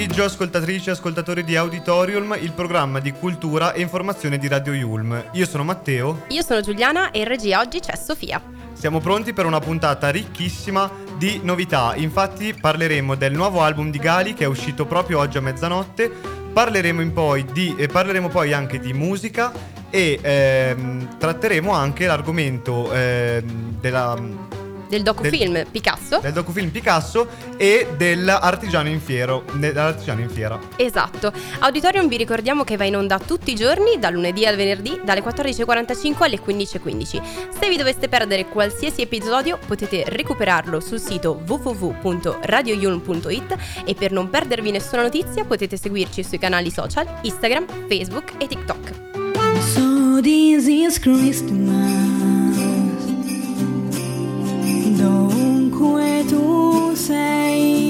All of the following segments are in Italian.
Pomeriggio ascoltatrici e ascoltatori di Auditorium, il programma di cultura e informazione di Radio Yulm. Io sono Matteo. Io sono Giuliana e in regia oggi c'è Sofia. Siamo pronti per una puntata ricchissima di novità. Infatti parleremo del nuovo album di Gali che è uscito proprio oggi a mezzanotte. Parleremo, poi, di, eh, parleremo poi anche di musica e ehm, tratteremo anche l'argomento ehm, della del docufilm del, Picasso. Del docufilm Picasso e dell'artigiano in, fiero, dell'artigiano in fiera. Esatto. Auditorium vi ricordiamo che va in onda tutti i giorni, dal lunedì al venerdì, dalle 14.45 alle 15.15. Se vi doveste perdere qualsiasi episodio potete recuperarlo sul sito www.radioyulm.it e per non perdervi nessuna notizia potete seguirci sui canali social Instagram, Facebook e TikTok. So this is Christmas. Tu sei.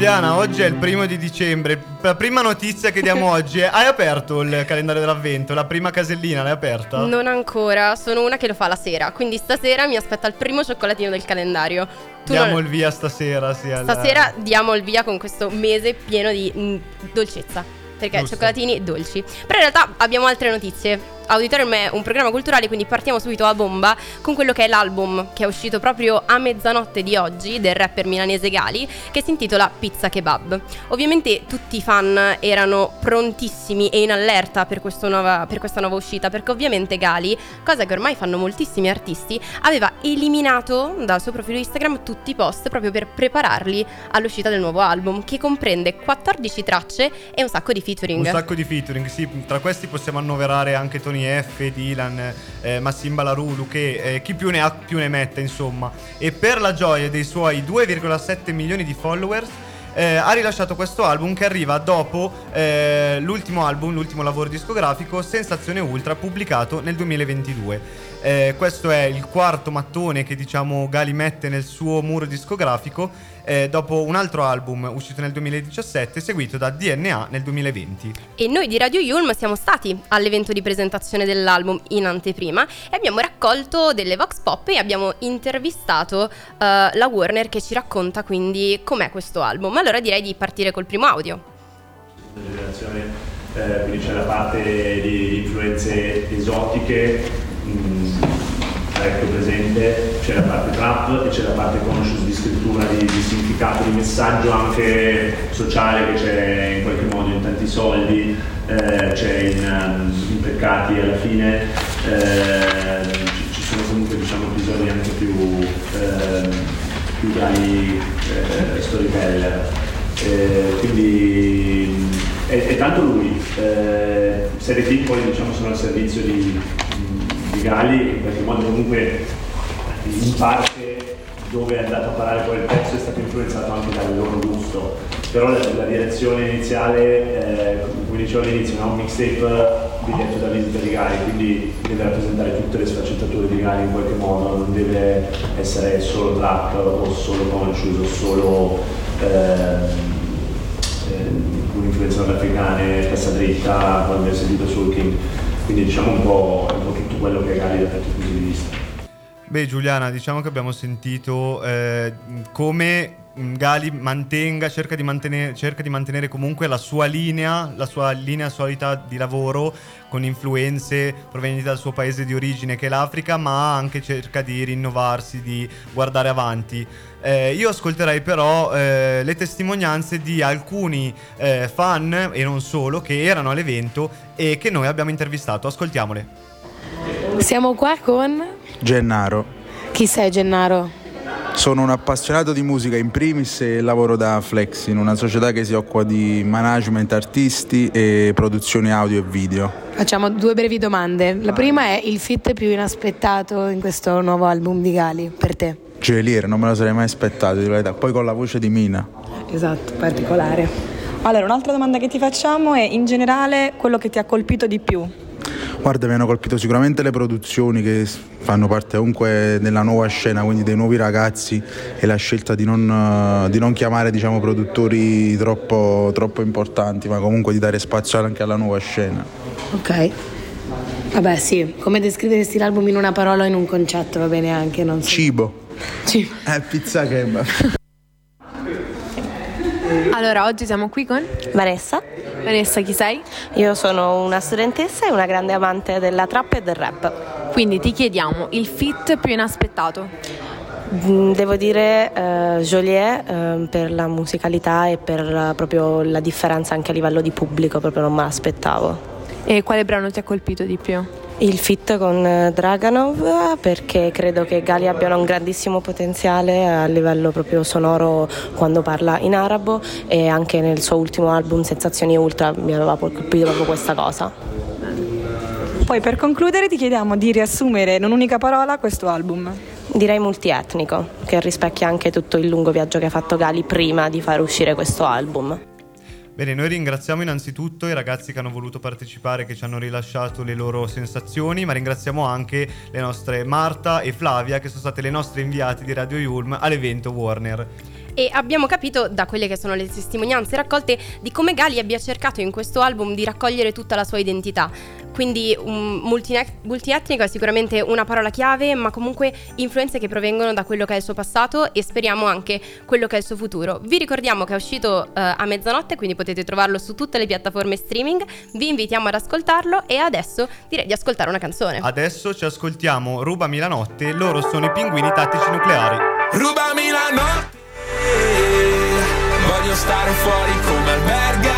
Giuliana, oggi è il primo di dicembre. La prima notizia che diamo oggi è: hai aperto il calendario dell'avvento? La prima casellina l'hai aperta? Non ancora, sono una che lo fa la sera. Quindi stasera mi aspetta il primo cioccolatino del calendario. Tu diamo non... il via stasera, sì. Alla... Stasera diamo il via con questo mese pieno di mh, mm, dolcezza. Perché Giusto. cioccolatini dolci. Però in realtà abbiamo altre notizie. Auditorium è un programma culturale, quindi partiamo subito a bomba con quello che è l'album che è uscito proprio a mezzanotte di oggi del rapper milanese Gali, che si intitola Pizza Kebab. Ovviamente tutti i fan erano prontissimi e in allerta per, nuova, per questa nuova uscita, perché ovviamente Gali, cosa che ormai fanno moltissimi artisti, aveva eliminato dal suo profilo Instagram tutti i post proprio per prepararli all'uscita del nuovo album, che comprende 14 tracce e un sacco di featuring. Un sacco di featuring, sì, tra questi possiamo annoverare anche Tony Tony F, Dylan, eh, Massimba Larulu, che eh, chi più ne ha più ne mette, insomma. E per la gioia dei suoi 2,7 milioni di followers, eh, ha rilasciato questo album che arriva dopo eh, l'ultimo album, l'ultimo lavoro discografico, Sensazione Ultra, pubblicato nel 2022. Eh, questo è il quarto mattone che diciamo Gali mette nel suo muro discografico eh, dopo un altro album uscito nel 2017 seguito da DNA nel 2020. E noi di Radio Yulm siamo stati all'evento di presentazione dell'album in anteprima e abbiamo raccolto delle vox pop e abbiamo intervistato uh, la Warner che ci racconta quindi com'è questo album. Allora direi di partire col primo audio. La generazione, eh, quindi c'è la parte di influenze esotiche parecchio presente, c'è la parte trap e c'è la parte conscious di scrittura, di, di significato, di messaggio anche sociale che c'è in qualche modo in tanti soldi, eh, c'è in, um, in, Peccati alla fine, eh, ci, sono comunque diciamo, episodi anche più, eh, più dai eh, storyteller. Eh, quindi è, è, tanto lui, eh, serie piccole diciamo sono al servizio di, di Gali in qualche modo comunque in parte dove è andato a parare poi il pezzo è stato influenzato anche dal loro gusto. Però la, la direzione iniziale eh, come dicevo all'inizio è un mixtape diretto da visita di Gali quindi deve rappresentare tutte le sfaccettature di Gali in qualche modo non deve essere solo trap o solo conscious o solo ehm, eh, un'influenza nordafricana testa dritta quando abbiamo sentito Soul King quindi diciamo un po', un po tutto quello che è Gali da tutti i punti di vista. Beh Giuliana, diciamo che abbiamo sentito eh, come Gali mantenga, cerca di, mantenere, cerca di mantenere comunque la sua linea, la sua linea solita di lavoro con influenze provenienti dal suo paese di origine che è l'Africa, ma anche cerca di rinnovarsi, di guardare avanti. Eh, io ascolterei però eh, le testimonianze di alcuni eh, fan e non solo che erano all'evento e che noi abbiamo intervistato. Ascoltiamole. Siamo qua con Gennaro. Chi sei Gennaro? Sono un appassionato di musica in primis e lavoro da Flexin, una società che si occupa di management artisti e produzioni audio e video. Facciamo due brevi domande. La prima è il fit più inaspettato in questo nuovo album di Gali per te. Gelier, non me lo sarei mai aspettato, di verità. Poi con la voce di Mina. Esatto, particolare. Allora, un'altra domanda che ti facciamo è in generale quello che ti ha colpito di più Guarda, mi hanno colpito sicuramente le produzioni che fanno parte comunque della nuova scena, quindi dei nuovi ragazzi e la scelta di non, di non chiamare diciamo, produttori troppo, troppo importanti, ma comunque di dare spazio anche alla nuova scena. Ok. Vabbè sì, come descriveresti l'album in una parola o in un concetto va bene anche, non so. Cibo. Cibo. Eh, pizza kebab. Allora, oggi siamo qui con Vanessa. Vanessa, chi sei? Io sono una studentessa e una grande amante della trap e del rap. Quindi ti chiediamo il fit più inaspettato. Mm, devo dire uh, Joliet uh, per la musicalità e per uh, proprio la differenza anche a livello di pubblico, proprio non me l'aspettavo. E quale brano ti ha colpito di più? Il fit con eh, Draganov perché credo che Gali abbia un grandissimo potenziale a livello proprio sonoro quando parla in arabo e anche nel suo ultimo album Sensazioni Ultra mi aveva colpito proprio questa cosa. Poi per concludere ti chiediamo di riassumere in un'unica parola questo album. Direi multietnico, che rispecchia anche tutto il lungo viaggio che ha fatto Gali prima di far uscire questo album. Bene, noi ringraziamo innanzitutto i ragazzi che hanno voluto partecipare, che ci hanno rilasciato le loro sensazioni, ma ringraziamo anche le nostre Marta e Flavia, che sono state le nostre inviate di Radio Yulm all'evento Warner e abbiamo capito da quelle che sono le testimonianze raccolte di come Gali abbia cercato in questo album di raccogliere tutta la sua identità. Quindi um, multietnico è sicuramente una parola chiave, ma comunque influenze che provengono da quello che è il suo passato e speriamo anche quello che è il suo futuro. Vi ricordiamo che è uscito uh, a mezzanotte, quindi potete trovarlo su tutte le piattaforme streaming. Vi invitiamo ad ascoltarlo e adesso direi di ascoltare una canzone. Adesso ci ascoltiamo Rubami la notte, loro sono i pinguini tattici nucleari. Rubami la notte Voglio stare fuori come alberga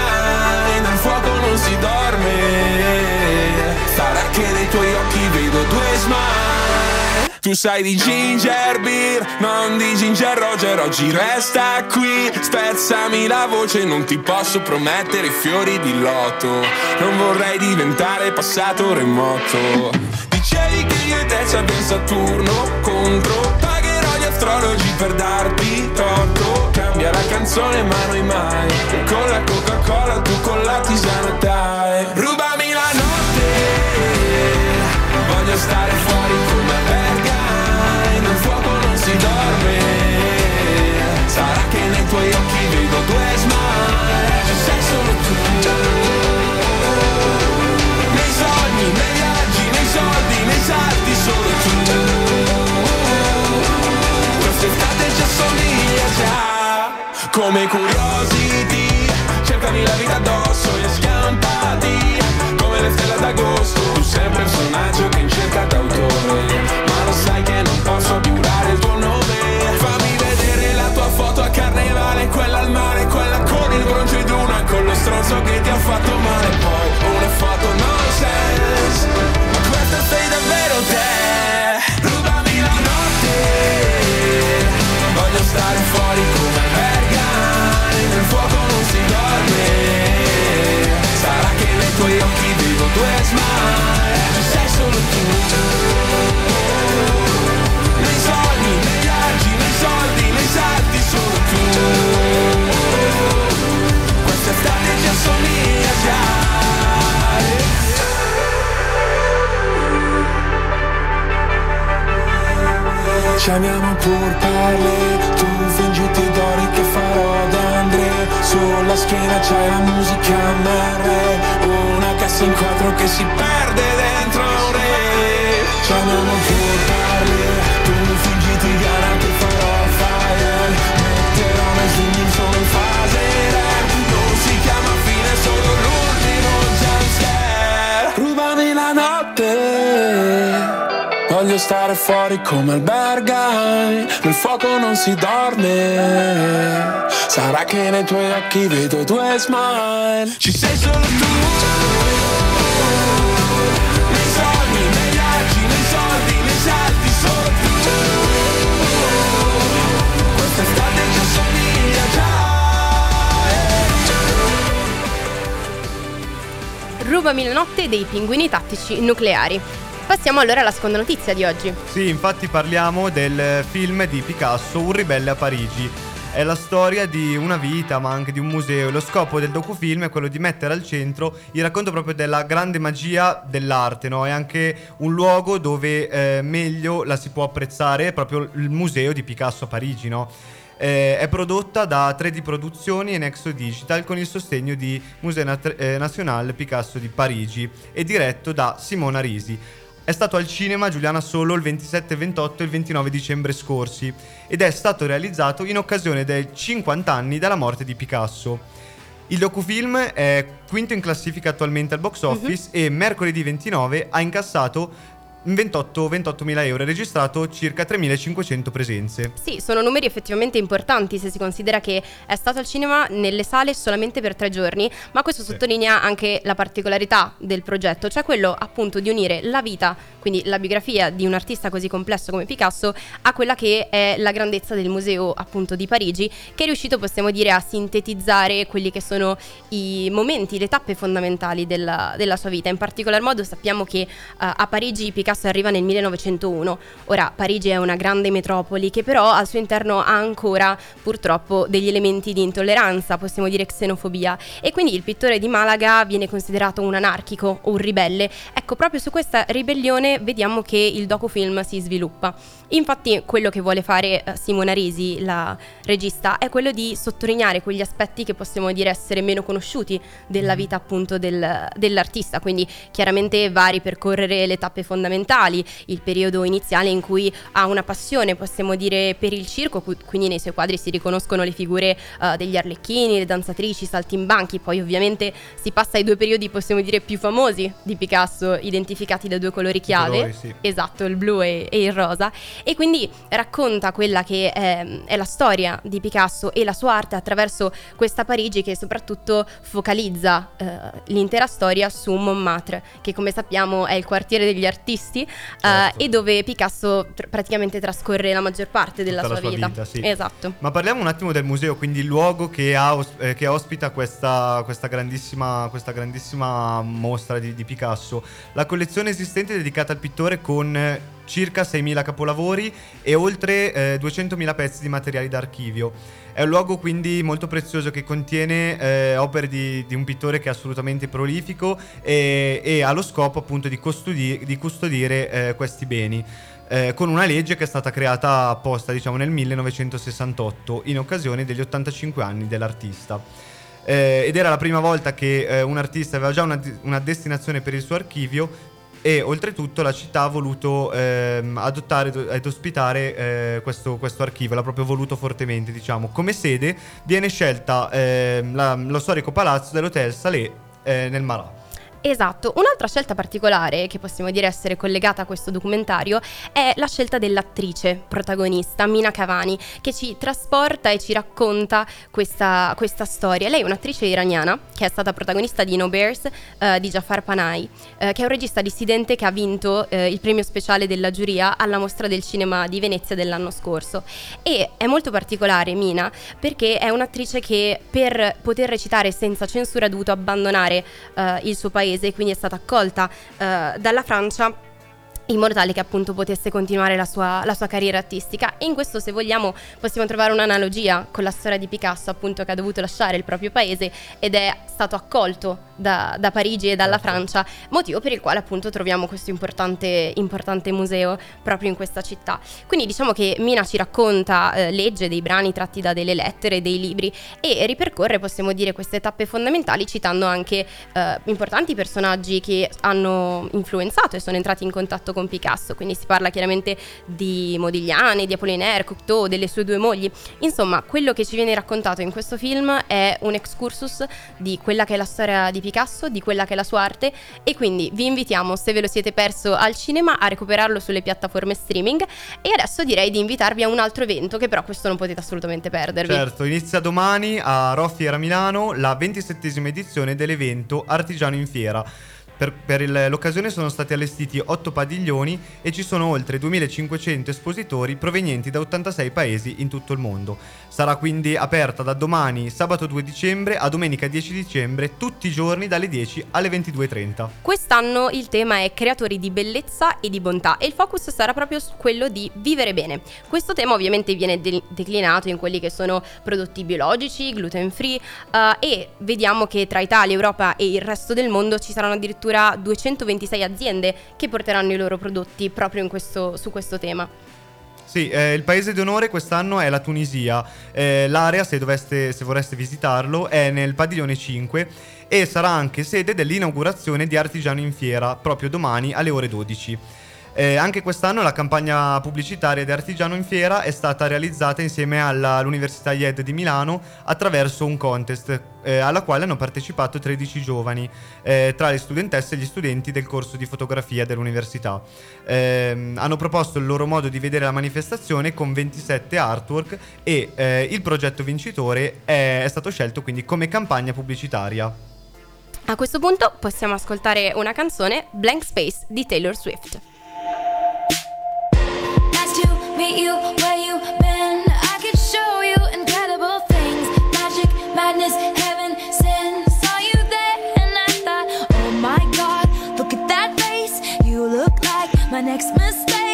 E nel fuoco non si dorme. Sarà che nei tuoi occhi vedo due smile. Tu sai di ginger beer, non di ginger roger Oggi resta qui, spezzami la voce Non ti posso promettere fiori di loto. Non vorrei diventare passato remoto. Dicevi che io e te ci abbiamo Saturno contro astrologi per torto Cambia la canzone ma noi mai E con la Come curiosity Cercami la vita addosso e scampati Come le stelle d'agosto Tu sei un personaggio che in cerca d'autore Ma lo sai che non posso giurare il tuo nome. Fammi vedere la tua foto a carnevale Quella al mare, quella con il bronzo una Con lo stronzo che ti ha fatto male. Poi una foto nonsense Ma questa sei davvero te smile Ci sei solo tu Nei sogni, nei viaggi, nei soldi, nei salti solo tu Quest'estate ci assomiglia già Ci amiamo pur parli Tu fingiti d'ori che farò d'Andre Sulla schiena c'hai la musica MR Una cassa in quattro che si perde dentro un re. Ci amiamo pur parli Tu fingiti gara che farò fire. Metterò nei zoom solo in fase rap Non si chiama fine solo l'ultimo jumpscare. Rubami la notte. Voglio stare fuori come albergai Nel fuoco non si dorme. Sarà che nei tuoi occhi vedo due smile. Ci sei solo tu Probabile notte dei pinguini tattici nucleari. Passiamo allora alla seconda notizia di oggi. Sì, infatti parliamo del film di Picasso, Un ribelle a Parigi. È la storia di una vita, ma anche di un museo. Lo scopo del docufilm è quello di mettere al centro il racconto proprio della grande magia dell'arte, no? È anche un luogo dove eh, meglio la si può apprezzare, proprio il museo di Picasso a Parigi, no? Eh, è prodotta da 3D Produzioni e Nexo Digital con il sostegno di Museo Nat- eh, National Picasso di Parigi e diretto da Simona Risi. È stato al cinema Giuliana Solo il 27, 28 e il 29 dicembre scorsi ed è stato realizzato in occasione dei 50 anni dalla morte di Picasso. Il docufilm è quinto in classifica attualmente al box office e mercoledì 29 ha incassato 28 28.000 euro e registrato circa 3.500 presenze. Sì, sono numeri effettivamente importanti se si considera che è stato al cinema nelle sale solamente per tre giorni, ma questo sottolinea anche la particolarità del progetto, cioè quello appunto di unire la vita, quindi la biografia di un artista così complesso come Picasso, a quella che è la grandezza del museo appunto di Parigi, che è riuscito, possiamo dire, a sintetizzare quelli che sono i momenti, le tappe fondamentali della, della sua vita. In particolar modo sappiamo che uh, a Parigi Picasso arriva nel 1901. Ora, Parigi è una grande metropoli che però al suo interno ha ancora purtroppo degli elementi di intolleranza, possiamo dire xenofobia, e quindi il pittore di Malaga viene considerato un anarchico o un ribelle. Ecco, proprio su questa ribellione vediamo che il docufilm si sviluppa. Infatti, quello che vuole fare eh, Simona Risi, la regista, è quello di sottolineare quegli aspetti che possiamo dire essere meno conosciuti della vita appunto del, dell'artista, quindi chiaramente va a ripercorrere le tappe fondamentali il periodo iniziale in cui ha una passione, possiamo dire, per il circo, quindi nei suoi quadri si riconoscono le figure uh, degli arlecchini, le danzatrici, i saltimbanchi, poi ovviamente si passa ai due periodi, possiamo dire, più famosi di Picasso, identificati da due colori chiave, colori, sì. esatto, il blu e, e, il rosa, e quindi racconta quella che è, è la storia di Picasso e la sua arte attraverso questa Parigi che soprattutto focalizza uh, l'intera storia su Montmartre, che come sappiamo è il quartiere degli artisti artisti Certo. eh, e dove Picasso tr- praticamente trascorre la maggior parte della sua, la sua vita, sì. Esatto. Ma parliamo un attimo del museo, quindi il luogo che, ha eh, che ospita questa, questa, grandissima, questa grandissima mostra di, di Picasso. La collezione esistente è dedicata al pittore con eh, circa 6.000 capolavori e oltre eh, 200.000 pezzi di materiali d'archivio. È un luogo quindi molto prezioso che contiene eh, opere di, di un pittore che è assolutamente prolifico e, e ha lo scopo appunto di, custodi- di custodire eh, questi beni. eh, con una legge che è stata creata apposta diciamo nel 1968 in occasione degli 85 anni dell'artista. Eh, ed era la prima volta che eh, un artista aveva già una, una destinazione per il suo archivio e oltretutto la città ha voluto ehm, adottare ed ospitare eh, questo, questo archivio, l'ha proprio voluto fortemente, diciamo. Come sede viene scelta ehm, la- lo storico palazzo dell'Hotel Salé eh, nel Marat. Esatto, un'altra scelta particolare che possiamo dire essere collegata a questo documentario è la scelta dell'attrice protagonista, Mina Cavani, che ci trasporta e ci racconta questa, questa storia. Lei è un'attrice iraniana che è stata protagonista di No Bears eh, di Jafar Panahi, eh, che è un regista dissidente che ha vinto eh, il premio speciale della giuria alla mostra del cinema di Venezia dell'anno scorso. E è molto particolare Mina perché è un'attrice che per poter recitare senza censura ha dovuto abbandonare eh, il suo paese e quindi è stata accolta eh, dalla Francia in modo tale che appunto potesse continuare la sua, la sua carriera artistica. E in questo se vogliamo possiamo trovare un'analogia con la storia di Picasso appunto che ha dovuto lasciare il proprio paese ed è stato accolto da, da Parigi e dalla Francia motivo per il quale appunto troviamo questo importante, importante museo proprio in questa città. Quindi diciamo che Mina ci racconta eh, legge dei brani tratti da delle lettere dei libri e ripercorre possiamo dire queste tappe fondamentali citando anche eh, importanti personaggi che hanno influenzato e sono entrati in contatto con Picasso, quindi si parla chiaramente di Modigliani, di Apollinaire, Cocteau, delle sue due mogli. Insomma, quello che ci viene raccontato in questo film è un excursus di quella che è la storia di Picasso, di quella che è la sua arte e quindi vi invitiamo, se ve lo siete perso al cinema, a recuperarlo sulle piattaforme streaming e adesso direi di invitarvi a un altro evento che però questo non potete assolutamente perdervi. Certo, inizia domani a Roffiera Milano la 27esima edizione dell'evento Artigiano in Fiera. Per, per il- l'occasione sono stati allestiti 8 padiglioni e ci sono oltre 2500 espositori provenienti da 86 paesi in tutto il mondo. Sarà quindi aperta da domani, sabato 2 dicembre, a domenica 10 dicembre, tutti i giorni dalle 10 alle 22.30. Quest'anno il tema è creatori di bellezza e di bontà e il focus sarà proprio quello di vivere bene. Questo tema ovviamente viene de- declinato in quelli che sono prodotti biologici, gluten free eh, e vediamo che tra Italia, Europa e il resto del mondo ci saranno addirittura 226 aziende che porteranno i loro prodotti proprio questo- su questo tema. Sì, eh, il paese d'onore quest'anno è la Tunisia. Eh, l'area, se, doveste, se vorreste visitarlo, è nel padiglione 5 e sarà anche sede dell'inaugurazione di Artigiano in Fiera, proprio domani alle ore 12. Eh, anche quest'anno la campagna pubblicitaria di Artigiano in Fiera è stata realizzata insieme alla- all'Università IED di Milano attraverso un contest eh, alla quale hanno partecipato 13 giovani eh, tra le studentesse e gli studenti del corso di fotografia dell'università. Ehm, hanno proposto il loro modo di vedere la manifestazione con 27 artwork e eh, il progetto vincitore è, è stato scelto quindi come campagna pubblicitaria. A questo punto possiamo ascoltare una canzone Blank Space di Taylor Swift. Meet you where you been. I could show you incredible things. Magic, madness, heaven, sin. Saw you there and I thought, oh my god, look at that face. You look like my next mistake.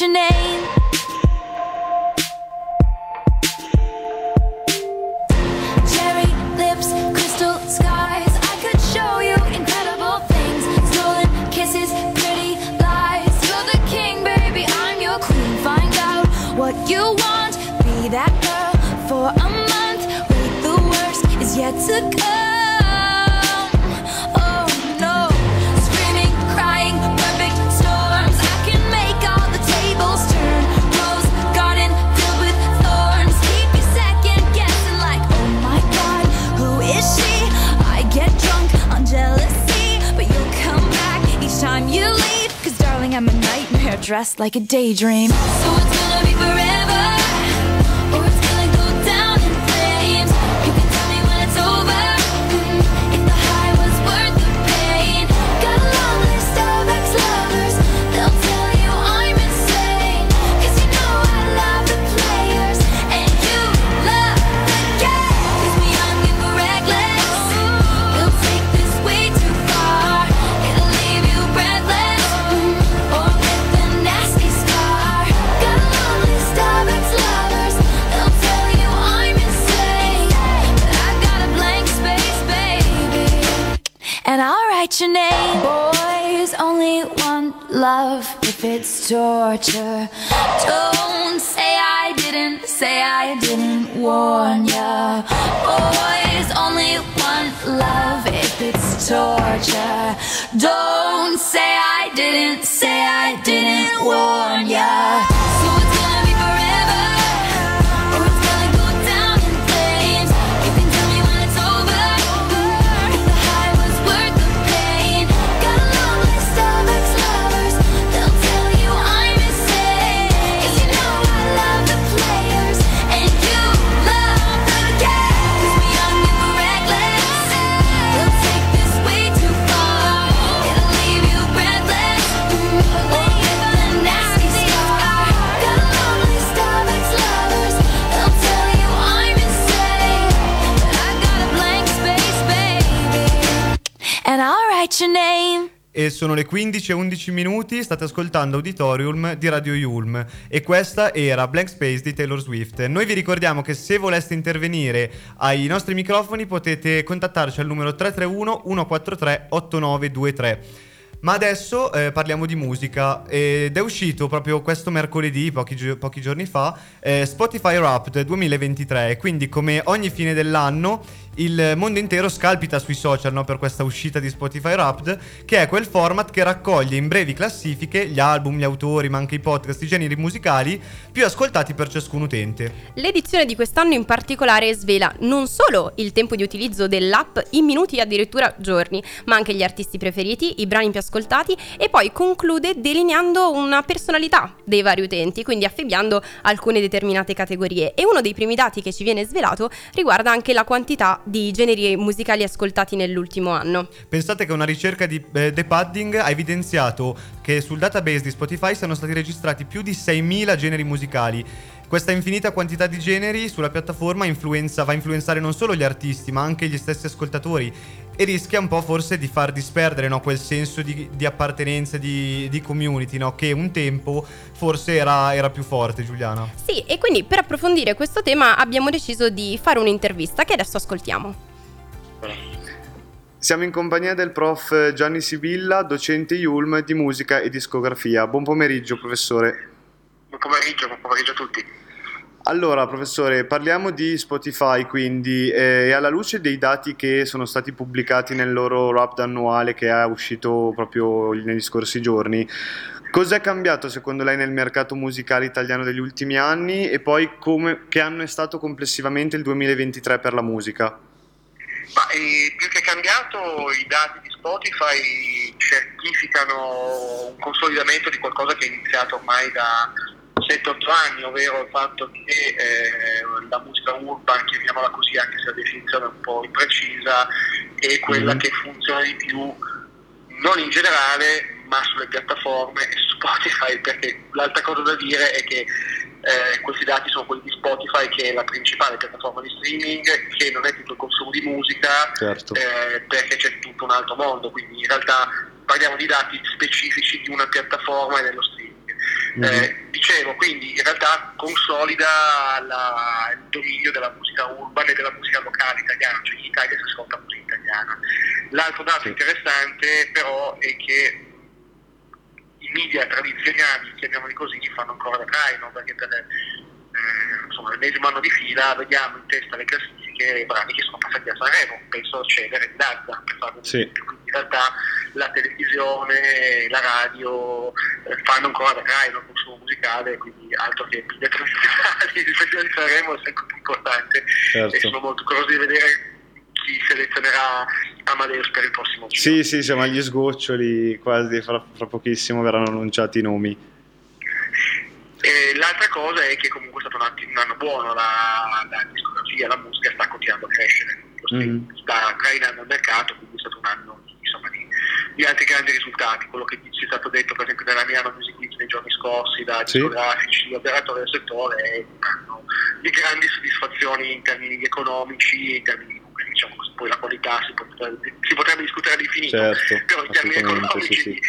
Your name. Like a daydream. So sono le 15 e 11 minuti, state ascoltando Auditorium di Radio Yulm e questa era Blank Space di Taylor Swift. Noi vi ricordiamo che se voleste intervenire ai nostri microfoni potete contattarci al numero 331 143 8923. Ma adesso eh, parliamo di musica ed è uscito proprio questo mercoledì, pochi, gio- pochi giorni fa, eh, Spotify Wrapped 2023. Quindi come ogni fine dell'anno il mondo intero scalpita sui social no, per questa uscita di Spotify Wrapped, che è quel format che raccoglie in brevi classifiche gli album, gli autori, ma anche i podcast, i generi musicali più ascoltati per ciascun utente. L'edizione di quest'anno in particolare svela non solo il tempo di utilizzo dell'app in minuti addirittura giorni, ma anche gli artisti preferiti, i brani più ascoltati e poi conclude delineando una personalità dei vari utenti, quindi affibbiando alcune determinate categorie. E uno dei primi dati che ci viene svelato riguarda anche la quantità di generi musicali ascoltati nell'ultimo anno. Pensate che una ricerca di eh, The Padding ha evidenziato che sul database di Spotify sono stati registrati più di 6.000 generi musicali. Questa infinita quantità di generi sulla piattaforma influenza, va a influenzare non solo gli artisti, ma anche gli stessi ascoltatori e rischia un po' forse di far disperdere no, quel senso di, di appartenenza, di, di community, no, che un tempo forse era, era più forte, Giuliana. Sì, e quindi per approfondire questo tema abbiamo deciso di fare un'intervista che adesso ascoltiamo. Siamo in compagnia del prof Gianni Sibilla, docente Yulm di musica e discografia. Buon pomeriggio, professore. Buon pomeriggio, buon pomeriggio a tutti. Allora, professore, parliamo di Spotify, quindi, eh, e alla luce dei dati che sono stati pubblicati nel loro rap annuale che è uscito proprio negli scorsi giorni, cos'è cambiato secondo lei nel mercato musicale italiano degli ultimi anni e poi come, che anno è stato complessivamente il 2023 per la musica? Ma eh, più che cambiato, i dati di Spotify certificano un consolidamento di qualcosa che è iniziato ormai da 7-8 anni, ovvero il fatto che eh, la musica urban, chiamiamola così anche se la definizione è un po' imprecisa, è quella Mhm. che funziona di più non in generale ma sulle piattaforme e su Spotify perché l'altra cosa da dire è che eh, questi dati sono quelli di Spotify che è la principale piattaforma di streaming che non è tutto il consumo di musica Certo. eh, perché c'è tutto un altro mondo quindi in realtà parliamo di dati specifici di una piattaforma e dello streaming eh, dicevo, quindi in realtà consolida la- il dominio della musica urban e della musica locale italiana, cioè in Italia si ascolta musica italiana. L'altro dato interessante però è che i media tradizionali, chiamiamoli così, fanno ancora da traino, perché per eh, insomma, l'ennesimo anno di fila vediamo in testa le classifiche i brani che sono passati a Sanremo, penso a Cedere e Dazza, Sì. Quindi in realtà la televisione, la radio eh, fanno ancora da traino il consumo musicale, quindi altro che media tradizionali, il Festival di Sanremo è sempre più importante Certo. e sono molto curioso di vedere chi selezionerà Amadeus per il prossimo giro. Sì, sì, siamo agli sgoccioli, quasi fra, fra pochissimo verranno annunciati i nomi. E l'altra cosa è che comunque è stato un, attimo- un anno buono, la, la discografia, la musica sta continuando a crescere, Mhm. sta trainando il mercato, quindi è stato un anno di, insomma, di, di altri grandi risultati, quello che ci è stato detto per esempio nella Milano Music Week nei giorni scorsi da Sì. discografici, di operatori del settore, è un anno di grandi soddisfazioni in termini economici e in termini diciamo così, poi la qualità si potrebbe, si potrebbe discutere all'infinito, Certo, però in termini economici sì, sì.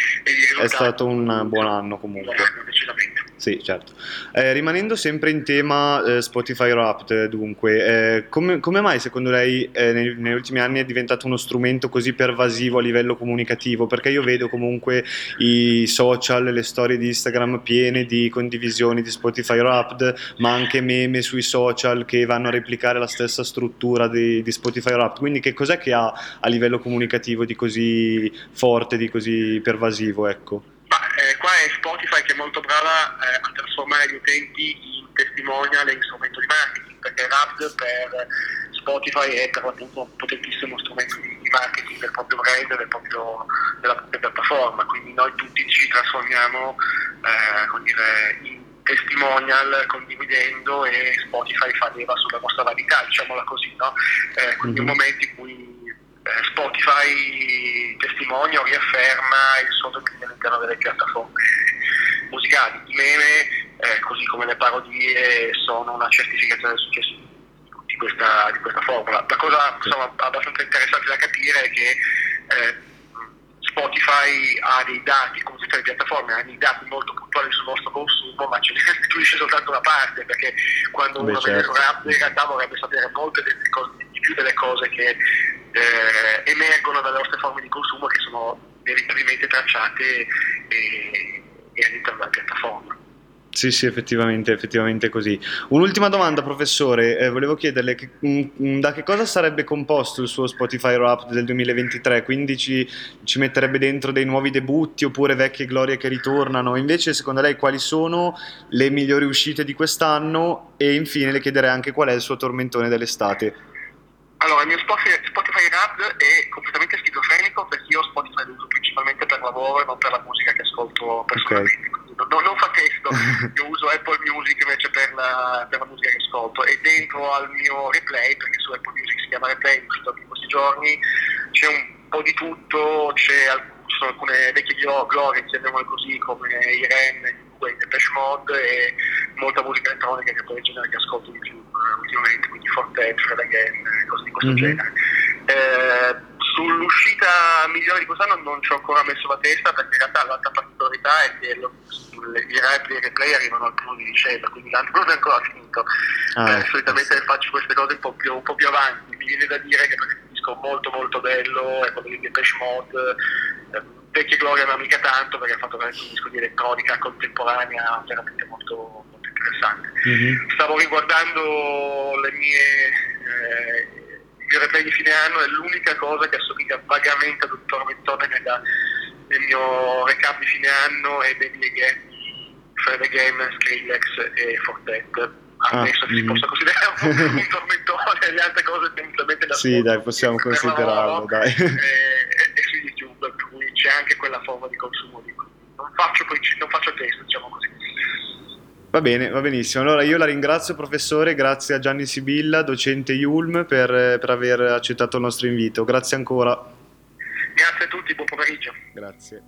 È stato un buon anno comunque. decisamente. Sì, certo. Eh, rimanendo sempre in tema eh, Spotify Wrapped, dunque, eh, come, come mai secondo lei eh, negli, negli ultimi anni è diventato uno strumento così pervasivo a livello comunicativo? Perché io vedo comunque i social, le storie di Instagram piene di condivisioni di Spotify Wrapped, ma anche meme sui social che vanno a replicare la stessa struttura di, di Spotify Wrapped. Quindi che cos'è che ha a livello comunicativo di così forte, di così pervasivo, ecco? Eh, qua è Spotify che è molto brava eh, a trasformare gli utenti in testimonial e in strumento di marketing, perché Wrapped per Spotify è per l'appunto un potentissimo strumento di marketing del proprio brand, del proprio- della propria piattaforma, quindi noi tutti ci trasformiamo eh, dire, in testimonial condividendo e Spotify fa leva sulla nostra vanità, diciamola così, no? Eh, quindi un Mhm. momento in cui Spotify testimonia o riafferma il suo dominio all'interno delle piattaforme musicali. I meme, eh, così come le parodie, sono una certificazione del successo di questa, di questa formula. La cosa insomma, abbastanza interessante da capire è che eh, Spotify ha dei dati, come tutte le piattaforme, ha dei dati molto puntuali sul nostro consumo, ma ce ne restituisce soltanto una parte, perché quando Beh, uno vede certo. il rap in realtà vorrebbe sapere molte delle cose, di più delle cose che eh, emergono dalle nostre forme di consumo che sono inevitabilmente tracciate e, e all'interno della piattaforma. Sì, sì, effettivamente, effettivamente così. Un'ultima domanda, professore. Eh, volevo chiederle che- mm, mm, da che cosa sarebbe composto il suo Spotify Rap del 2023? Quindi ci, ci metterebbe dentro dei nuovi debutti oppure vecchie glorie che ritornano? Invece, secondo lei, quali sono le migliori uscite di quest'anno? E infine le chiederei anche qual è il suo tormentone dell'estate. Allora, il mio Spotify, Rap è completamente schizofrenico perché io Spotify lo uso principalmente per lavoro e non per la musica che ascolto personalmente. Quindi Non, non- fa testo, io uso Apple Music invece per la, per la musica che ascolto e dentro al mio replay, perché su Apple Music si chiama replay, uscito in questi giorni, c'è un po' di tutto, c'è ci sono alcune vecchie glo- glorie, chiamiamole così, come Irene, Wayne, Depeche Mode e molta musica elettronica che è poi il genere che ascolto di più eh, ultimamente, quindi Fortet, Fred Again, eh, cose di questo Mhm. genere. Eh, sull'uscita migliore di quest'anno non ci ho ancora messo la testa perché in realtà l'altra particolarità è che lo- le- i rap e i replay arrivano al primo di dicembre, quindi l'anno non è ancora finito. Ah, Eh, solitamente faccio queste cose un po' più, un po' più avanti. Mi viene da dire che disco molto molto bello è quello di Depeche Mode. Eh, vecchie glorie non mica tanto perché ha fatto veramente un disco di elettronica contemporanea veramente molto, molto interessante. Stavo riguardando le mie eh, il replay di fine anno è l'unica cosa che assomiglia vagamente ad un tormentone nella- nel mio recap di fine anno è Baby Again di Fred Again, Skrillex e Fortet. Ah, Adesso si mhm. possa considerare un, tormentone, le altre cose semplicemente da Sì, dai, possiamo considerarlo, dai. e, e- c'è anche quella forma di consumo lì. Non faccio, poi, non faccio testo, diciamo così. Va bene, va benissimo. Allora io la ringrazio professore, grazie a Gianni Sibilla, docente Yulm, per, per aver accettato il nostro invito. Grazie ancora. Grazie a tutti, buon pomeriggio. Grazie.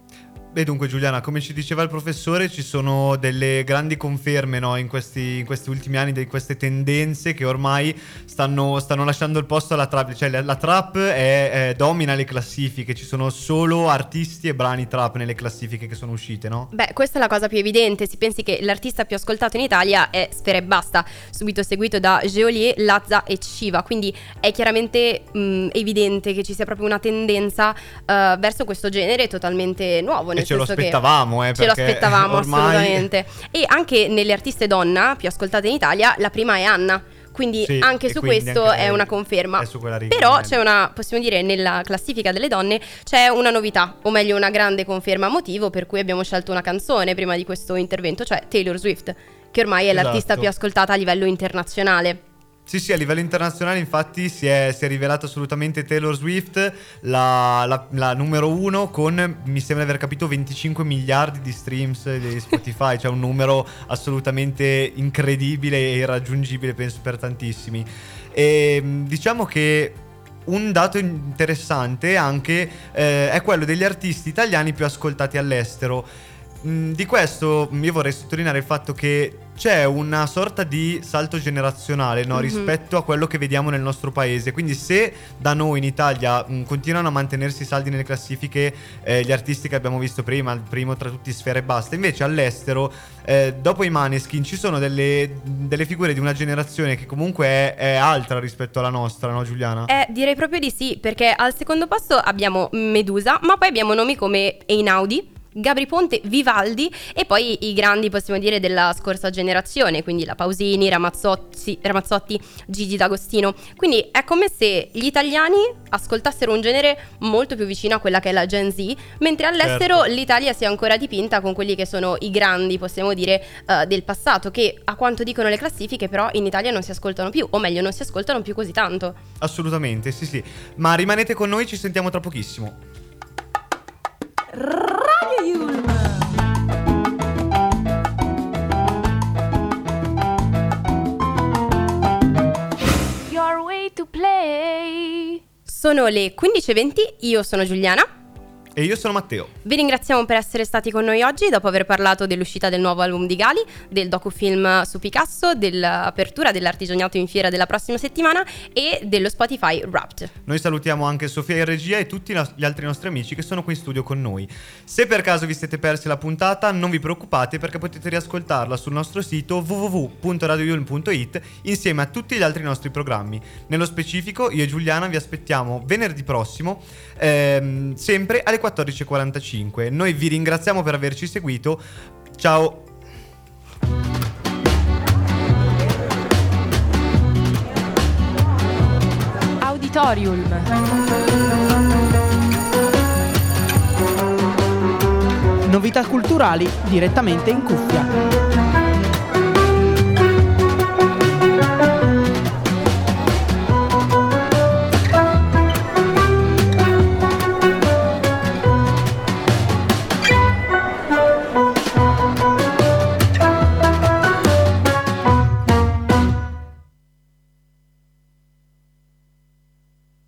Beh, dunque Giuliana, come ci diceva il professore, ci sono delle grandi conferme no, in, questi, in questi ultimi anni di queste tendenze che ormai stanno, stanno lasciando il posto alla trap. Cioè la, la trap è- è- domina le classifiche, ci sono solo artisti e brani trap nelle classifiche che sono uscite, no? Beh, questa è la cosa più evidente. Si pensi che l'artista più ascoltato in Italia è Sfera e Basta, subito seguito da Geolier, Lazza e Shiva. Quindi è chiaramente mh, evidente che ci sia proprio una tendenza eh, verso questo genere totalmente nuovo. Nel E ce lo aspettavamo, eh, Ce lo aspettavamo ormai- assolutamente. E anche nelle artiste donna più ascoltate in Italia, la prima è Anna. Quindi Sì, anche su quindi questo anche è una conferma. è su quella riga, Però c'è una, possiamo dire, nella classifica delle donne c'è una novità, o meglio una grande conferma motivo per cui abbiamo scelto una canzone prima di questo intervento, cioè Taylor Swift, che ormai è Esatto. l'artista più ascoltata a livello internazionale. Sì, sì, a livello internazionale infatti si è, si è rivelata assolutamente Taylor Swift la, la- la numero uno con, mi sembra di aver capito, 25 miliardi di streams di Spotify, cioè un numero assolutamente incredibile e irraggiungibile penso per tantissimi. E mh, diciamo che un dato interessante anche eh, è quello degli artisti italiani più ascoltati all'estero. Mm, Di questo io vorrei sottolineare il fatto che c'è una sorta di salto generazionale no, Mhm. rispetto a quello che vediamo nel nostro paese. Quindi, se da noi in Italia mm, continuano a mantenersi saldi nelle classifiche eh, gli artisti che abbiamo visto prima, il primo tra tutti Sfera e Basta, invece all'estero, eh, dopo i Maneskin, ci sono delle, delle figure di una generazione che comunque è, è altra rispetto alla nostra, no, Giuliana? Eh, direi proprio di sì, perché al secondo posto abbiamo Medusa, ma poi abbiamo nomi come Einaudi. Gabri Ponte, Vivaldi e poi i grandi, possiamo dire, della scorsa generazione, quindi la Pausini, Ramazzotti, Ramazzotti Gigi D'Agostino. Quindi è come se gli italiani ascoltassero un genere molto più vicino a quella che è la Gen Z, mentre all'estero Certo. l'Italia si è ancora dipinta con quelli che sono i grandi, possiamo dire, eh, del passato, che a quanto dicono le classifiche però in Italia non si ascoltano più, o meglio non si ascoltano più così tanto. Assolutamente, sì, sì. Ma rimanete con noi, ci sentiamo tra pochissimo. Yulm. Your way to play. Sono le 15.20, io sono Giuliana. E io sono Matteo. Vi ringraziamo per essere stati con noi oggi dopo aver parlato dell'uscita del nuovo album di Gali, del docufilm su Picasso, dell'apertura dell'artigianato in fiera della prossima settimana e dello Spotify Wrapped. Noi salutiamo anche Sofia in regia e tutti gli altri nostri amici che sono qui in studio con noi. Se per caso vi siete persi la puntata, non vi preoccupate perché potete riascoltarla sul nostro sito www.radioyulm.it insieme a tutti gli altri nostri programmi. Nello specifico, io e Giuliana vi aspettiamo venerdì prossimo, ehm, sempre alle 14.45. Noi vi ringraziamo per averci seguito. Ciao! Auditorium. Novità culturali direttamente in cuffia.